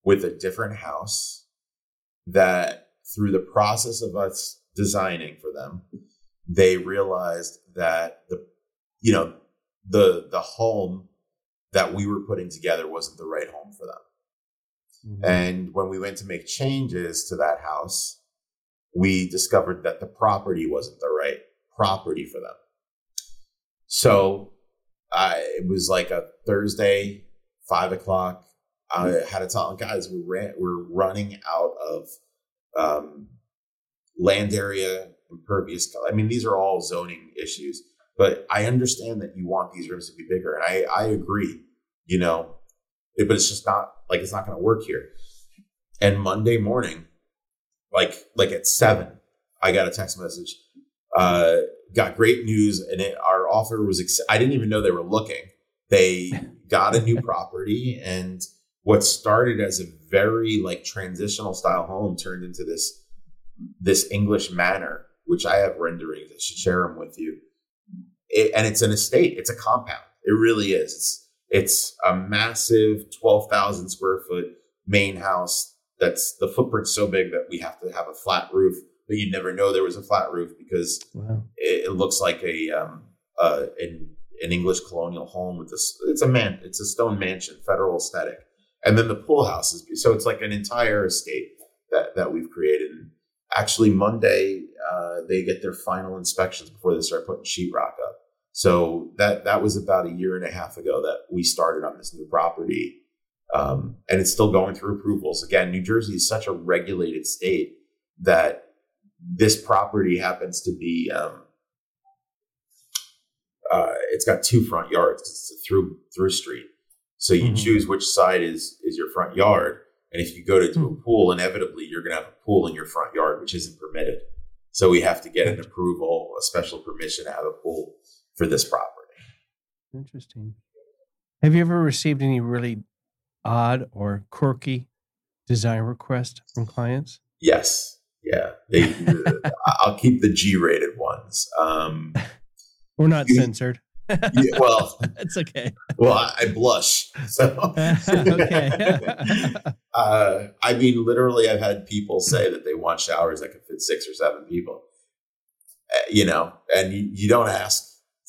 with a different house that through the process of us designing for them, they realized that the you know the the home that we were putting together wasn't the right home for them. Mm-hmm. And when we went to make changes to that house, we discovered that the property wasn't the right property for them. So I, it was like a Thursday, five o'clock. I had to tell guys we ran, we're running out of um, land area impervious. I mean, these are all zoning issues, but I understand that you want these rooms to be bigger, and I I agree. You know, but it's just not like it's not going to work here. And Monday morning, like like at seven, I got a text message. Uh, got great news, and it, our offer was. Ex- I didn't even know they were looking. They got a new property, and what started as a very like transitional style home turned into this this English manor which I have renderings. I should share them with you. It, and it's an estate. It's a compound. It really is. It's it's a massive twelve thousand square foot main house. That's the footprint so big that we have to have a flat roof. But you'd never know there was a flat roof because wow. it, it, looks like a um uh an, an English colonial home with this. It's a man. It's a stone mansion, federal aesthetic. And then the pool house is so it's like an entire estate that that we've created. And actually Monday uh, they get their final inspections before they start putting sheetrock up. So that that was about a year and a half ago that we started on this new property, um, and it's still going through approvals. Again, New Jersey is such a regulated state that this property happens to be. Um, uh, it's got two front yards. It's a through through street, so you mm-hmm. choose which side is is your front yard and if you go to do a hmm. pool, inevitably you're going to have a pool in your front yard, which isn't permitted. So we have to get an approval, a special permission to have a pool for this property. Interesting. Have you ever received any really odd or quirky design requests from clients? Yes. Yeah. They, I'll keep the G rated ones. Um, We're not censored. Yeah, well, it's okay. Well, I, I blush. So okay. uh, I mean, literally, I've had people say that they want showers that can fit six or seven people. Uh, you know, and you, you, don't ask.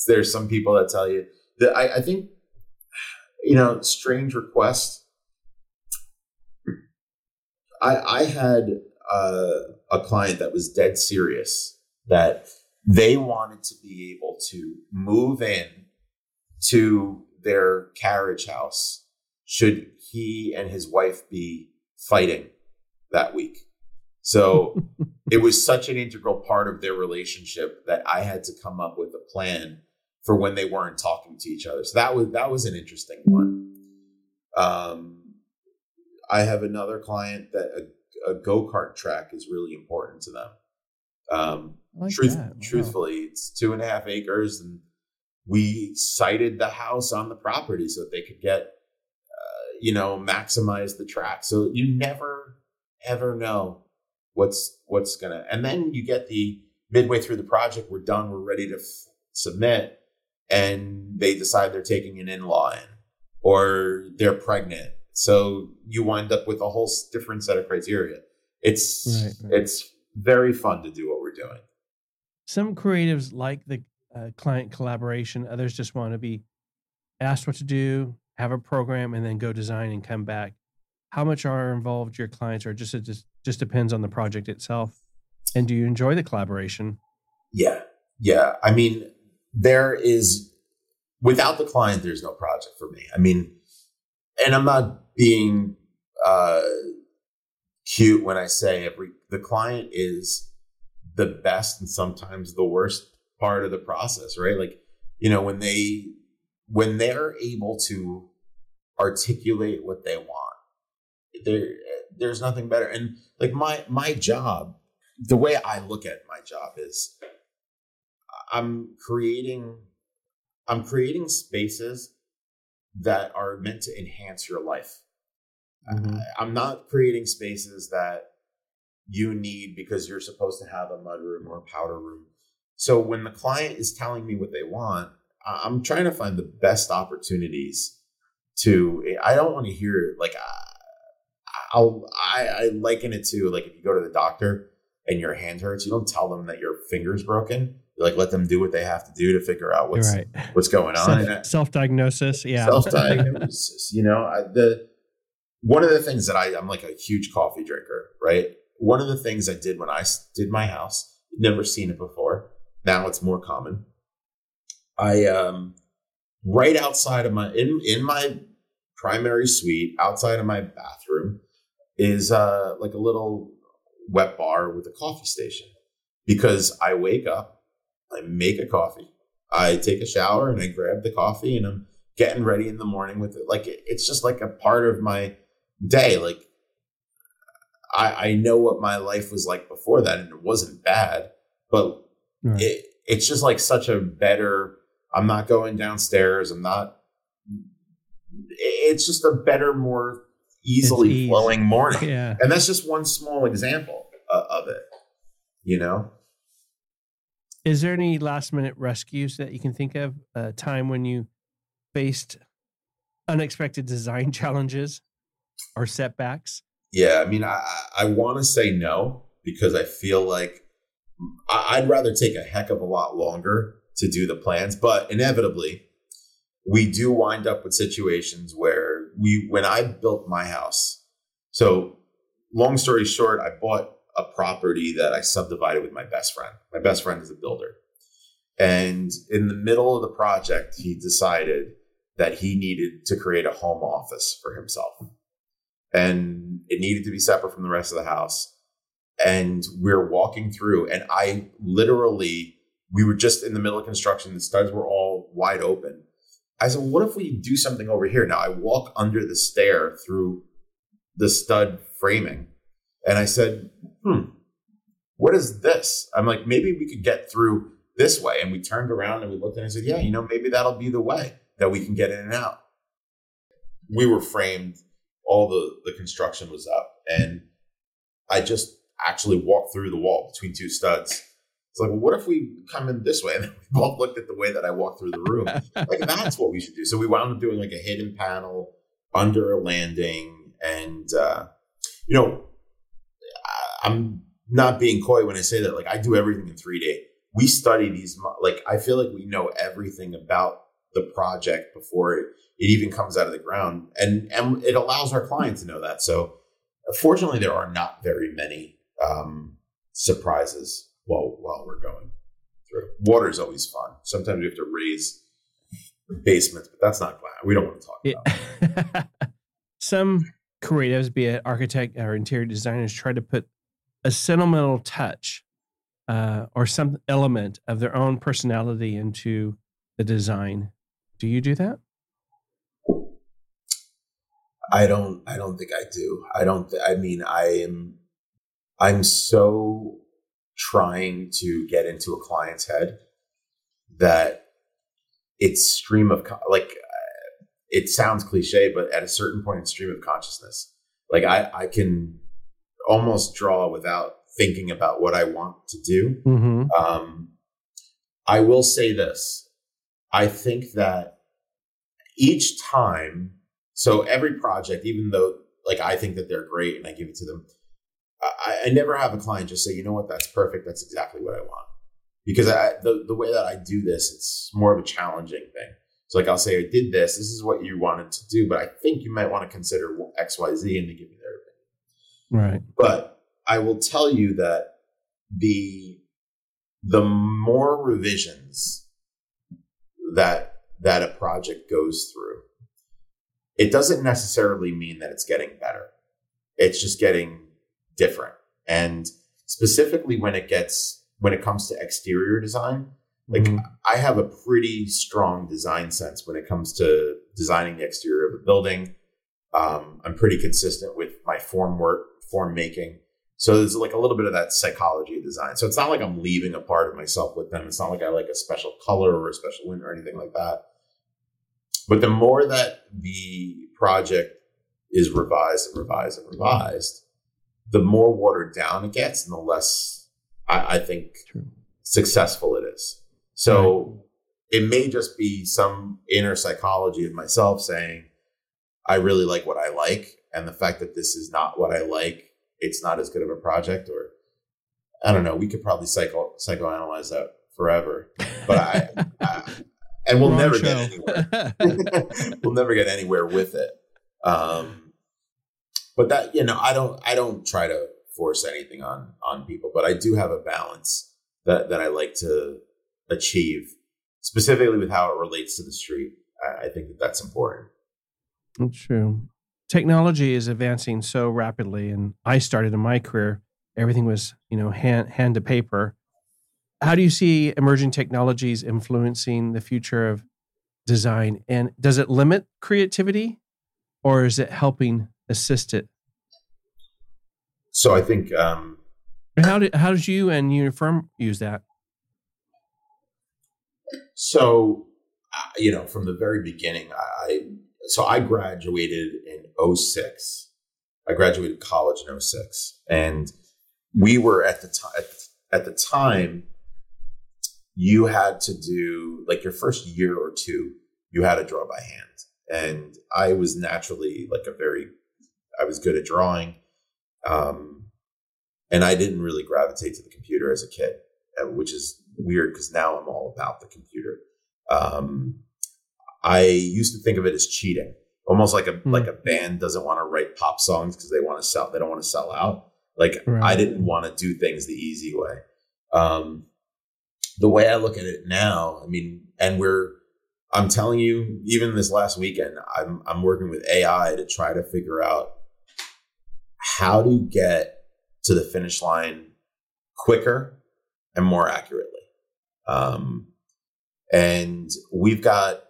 There's some people that tell you that I, I think, you know, strange request. I I had uh, a client that was dead serious that they wanted to be able to move in to their carriage house should he and his wife be fighting that week. So it was such an integral part of their relationship that I had to come up with a plan for when they weren't talking to each other. So that was that was an interesting one. Um, I have another client that a, a go kart track is really important to them. Um, like truth, wow. Truthfully, it's two and a half acres, and we sited the house on the property so that they could get, uh, you know, maximize the track. So you never ever know what's what's gonna. And then you get the midway through the project, we're done, we're ready to f- submit, and they decide they're taking an in-law in, or they're pregnant. So you wind up with a whole different set of criteria. It's right, right. it's very fun to do what we're doing. Some creatives like the uh, client collaboration. Others just want to be asked what to do, have a program, and then go design and come back. How much are involved your clients, or just it just just depends on the project itself? And do you enjoy the collaboration? Yeah, yeah. I mean, there is without the client, there's no project for me. I mean, and I'm not being uh, cute when I say every the client is the best and sometimes the worst part of the process, right? Like, you know, when they when they're able to articulate what they want, there there's nothing better. And like my my job, the way I look at my job is I'm creating I'm creating spaces that are meant to enhance your life. Mm-hmm. I'm not creating spaces that you need because you're supposed to have a mud room or a powder room so when the client is telling me what they want, I'm trying to find the best opportunities to. I don't want to hear like I'll I, I liken it to like if you go to the doctor and your hand hurts, you don't tell them that your finger's broken. You like let them do what they have to do to figure out what's right. what's going on. Self diagnosis, yeah. Self diagnosis. you know, I, the one of the things that I I'm like a huge coffee drinker, right? One of the things I did when I did my house, never seen it before now it's more common. I um right outside of my in in my primary suite, outside of my bathroom, is uh like a little wet bar with a coffee station. Because I wake up, I make a coffee, I take a shower, and I grab the coffee, and I'm getting ready in the morning with it. Like it's just like a part of my day. Like I, I know what my life was like before that, and it wasn't bad, but Right. It, it's just like such a better. I'm not going downstairs. I'm not. It's just a better, more easily flowing morning. Yeah. And that's just one small example uh, of it. You know. Is there any last minute rescues that you can think of? A time when you faced unexpected design challenges or setbacks? Yeah, I mean, I I want to say no because I feel like I'd rather take a heck of a lot longer to do the plans, but inevitably, we do wind up with situations where we, when I built my house, so long story short, I bought a property that I subdivided with my best friend. My best friend is a builder. And in the middle of the project, he decided that he needed to create a home office for himself. And it needed to be separate from the rest of the house. And we're walking through and i literally we were just in the middle of construction. The studs were all wide open. I said what if we do something over here? Now i walk under the stair through the stud framing and i said hmm what is this? I'm like maybe we could get through this way. And we turned around and we looked and i said yeah you know maybe that'll be the way that we can get in and out. We were framed all the the construction was up and i just actually walked through the wall between two studs. It's like, well, what if we come in this way? And then we both looked at the way that I walked through the room. like that's what we should do. So we wound up doing like a hidden panel under a landing, and uh, you know, I'm not being coy when I say that. Like I do everything in 3D. We study these. Like I feel like we know everything about the project before it, it even comes out of the ground, and and it allows our client to know that. So, fortunately, there are not very many um, surprises while while we're going through. Water is always fun. Sometimes we have to raise basements, but that's not glass. We don't want to talk about. Some creatives, be it architect or interior designers, try to put a sentimental touch uh, or some element of their own personality into the design. Do you do that? I don't. I don't think I do. I don't. Th- I mean, I am. I'm so trying to get into a client's head that it's stream of like it sounds cliche, but at a certain point in stream of consciousness, like I, I can almost draw without thinking about what I want to do. Mm-hmm. Um, I will say this. I think that each time, so every project, even though like I think that they're great and I give it to them, I, I never have a client just say, you know what, that's perfect. That's exactly what I want. Because I, the, the way that I do this, it's more of a challenging thing. So like I'll say, I did this. This is what you wanted to do, but I think you might want to consider X, Y, Z, and they give me their opinion. Right. But I will tell you that the the more revisions that that a project goes through, it doesn't necessarily mean that it's getting better. It's just getting different. And specifically when it gets when it comes to exterior design, like mm-hmm. I have a pretty strong design sense when it comes to designing the exterior of a building. Um, I'm pretty consistent with my form work, form making. So there's like a little bit of that psychology of design. So it's not like I'm leaving a part of myself with them. It's not like I like a special color or a special win or anything like that. But the more that the project is revised and revised and revised, the more watered down it gets and the less I, I think True. successful it is. So right. it may just be some inner psychology of myself saying, I really like what I like. And the fact that this is not what I like, it's not as good of a project. Or I don't know, we could probably psycho psychoanalyze that forever. But I, I and we'll Wrong never show. get anywhere. we'll never get anywhere with it. Um, but that you know, I don't I don't try to force anything on on people, but I do have a balance that that I like to achieve, specifically with how it relates to the street. I, I think that that's important. That's true. Technology is advancing so rapidly, and I started in my career. Everything was, you know, hand hand to paper. How do you see emerging technologies influencing the future of design? And does it limit creativity, or is it helping assist it? So I think. Um, how did how did you and your firm use that? So, uh, you know, from the very beginning, I so I graduated in 06. I graduated college in 06. And we were at the time at the time you had to do like your first year or two you had to draw by hand and i was naturally like a very i was good at drawing um, and i didn't really gravitate to the computer as a kid uh, which is weird because now I'm all about the computer. Um, I used to think of it as cheating, almost like a mm. like a band doesn't want to write pop songs because they want to sell. They don't want to sell out. Like right. I didn't want to do things the easy way. Um, the way I look at it now, I mean, and we're I'm telling you, even this last weekend, I'm I'm working with AI to try to figure out how to get to the finish line quicker and more accurately. Um, and we've got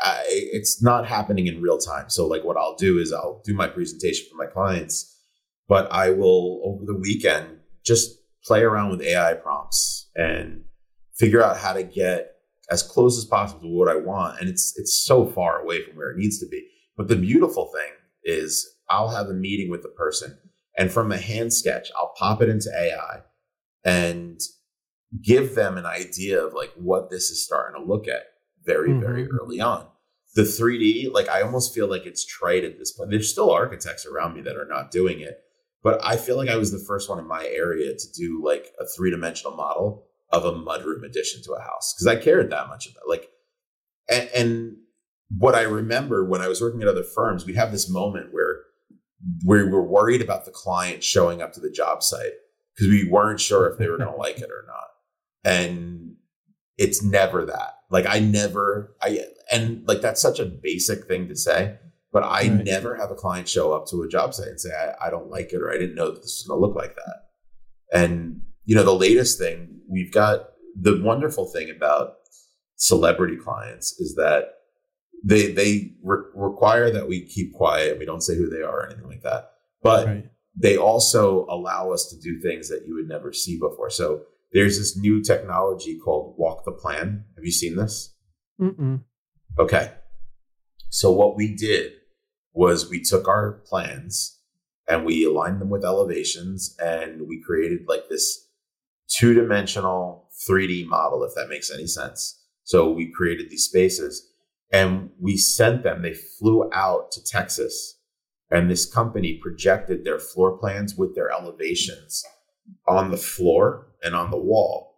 I, it's not happening in real time. So like what I'll do is I'll do my presentation for my clients, but I will over the weekend just play around with AI prompts and figure out how to get as close as possible to what I want. And it's it's so far away from where it needs to be. But the beautiful thing is I'll have a meeting with the person and from a hand sketch, I'll pop it into AI and give them an idea of like what this is starting to look at very, mm-hmm. very early on. The 3D, like I almost feel like it's trite at this point. There's still architects around me that are not doing it, but I feel like I was the first one in my area to do like a three dimensional model of a mudroom addition to a house because I cared that much about like, and, and what I remember when I was working at other firms, we'd have this moment where we were worried about the client showing up to the job site because we weren't sure if they were going to like it or not. And it's never that. Like I never, I and like that's such a basic thing to say, but I right. never have a client show up to a job site and say I, I don't like it or I didn't know that this was going to look like that. And you know, the latest thing we've got the wonderful thing about celebrity clients is that they they re- require that we keep quiet. We don't say who they are or anything like that. But right. they also allow us to do things that you would never see before. So there's this new technology called Walk the Plan. Have you seen this? Mm-mm. Okay. So what we did was we took our plans and we aligned them with elevations and we created like this two dimensional 3D model, if that makes any sense. So we created these spaces and we sent them, they flew out to Texas and this company projected their floor plans with their elevations on the floor and on the wall.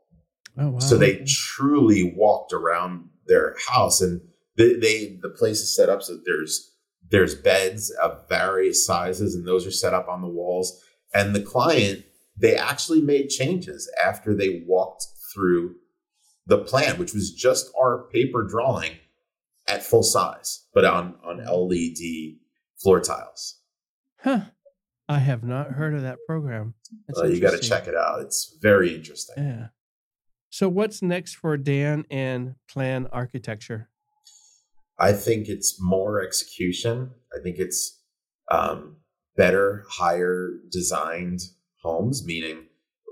Oh, wow. So they truly walked around their house and they, they the place is set up so there's there's beds of various sizes and those are set up on the walls and the client they actually made changes after they walked through the plan which was just our paper drawing at full size, but on on LED floor tiles. Huh. I have not heard of that program. Uh, you got to check it out. It's very interesting. Yeah. So what's next for Dan and Plan Architecture? I think it's more execution. I think it's um, better, higher designed homes, meaning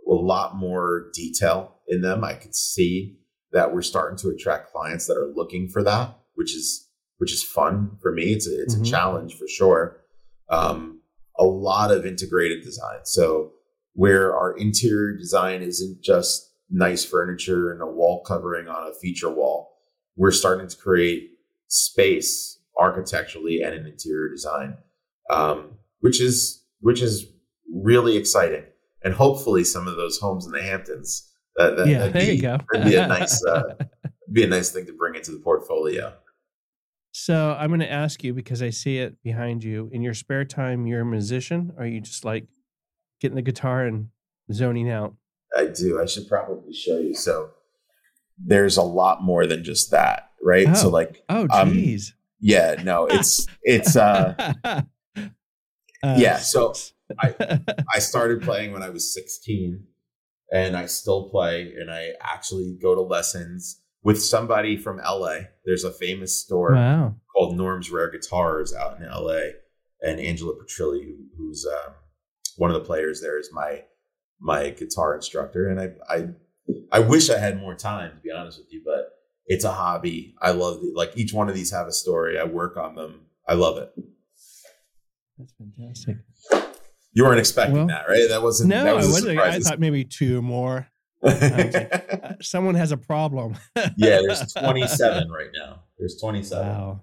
a lot more detail in them. I could see that we're starting to attract clients that are looking for that which is which is fun for me. It's a, it's mm-hmm. a challenge for sure. Um, a lot of integrated design. So where our interior design isn't just nice furniture and a wall covering on a feature wall, we're starting to create space architecturally and in interior design, um, which is which is really exciting. And hopefully, some of those homes in the Hamptons. That, that, yeah, there be, you go. be a nice uh, be a nice thing to bring into the portfolio. So I'm going to ask you because I see it behind you. In your spare time, you're a musician. Or are you just like getting the guitar and zoning out? I do. I should probably show you. So there's a lot more than just that, right? Oh. So like, oh, geez. Um, yeah, no, it's it's uh, uh yeah. So I I started playing when I was 16, and I still play, and I actually go to lessons with somebody from LA. There's a famous store wow. called Norm's Rare Guitars out in LA, and Angela Petrilli, who, who's um, one of the players there, is my my guitar instructor. And I I I wish I had more time to be honest with you, but it's a hobby. I love it. Like each one of these have a story. I work on them. I love it. That's fantastic. You weren't expecting well, that, right? That wasn't. No, that was I wasn't. I thought maybe two more. Uh, someone has a problem. yeah, there's 27 right now. There's 27. Wow.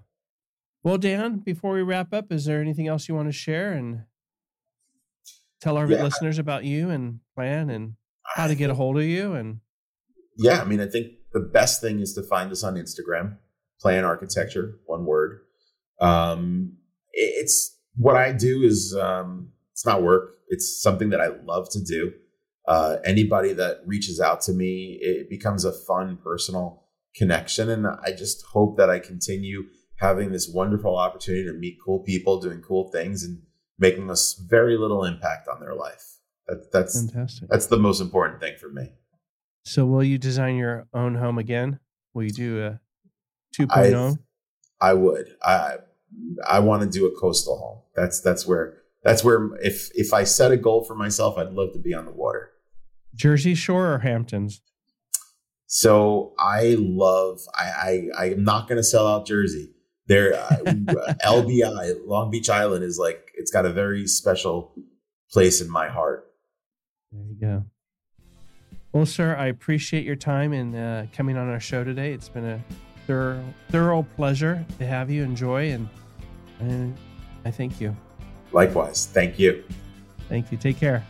Well, Dan, before we wrap up, is there anything else you want to share and tell our yeah. listeners about you and plan and how to get a hold of you? And yeah, I mean, I think the best thing is to find us on Instagram, Plan Architecture, one word. Um, it's what I do is um, it's not work. It's something that I love to do uh, anybody that reaches out to me, it becomes a fun personal connection. And I just hope that I continue having this wonderful opportunity to meet cool people doing cool things and making a very little impact on their life. That, that's fantastic. That's the most important thing for me. So, will you design your own home again? Will you do a 2.0? I, I would. I I want to do a coastal home. That's that's where that's where if if I set a goal for myself, I'd love to be on the water. Jersey Shore or Hamptons? So I love. I I I'm not going to sell out Jersey. There, uh, LBI Long Beach Island is like it's got a very special place in my heart. There you go. Well, sir, I appreciate your time and uh, coming on our show today. It's been a thorough, thorough pleasure to have you. Enjoy, and, and I thank you. Likewise. Thank you. Thank you. Take care.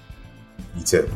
You too.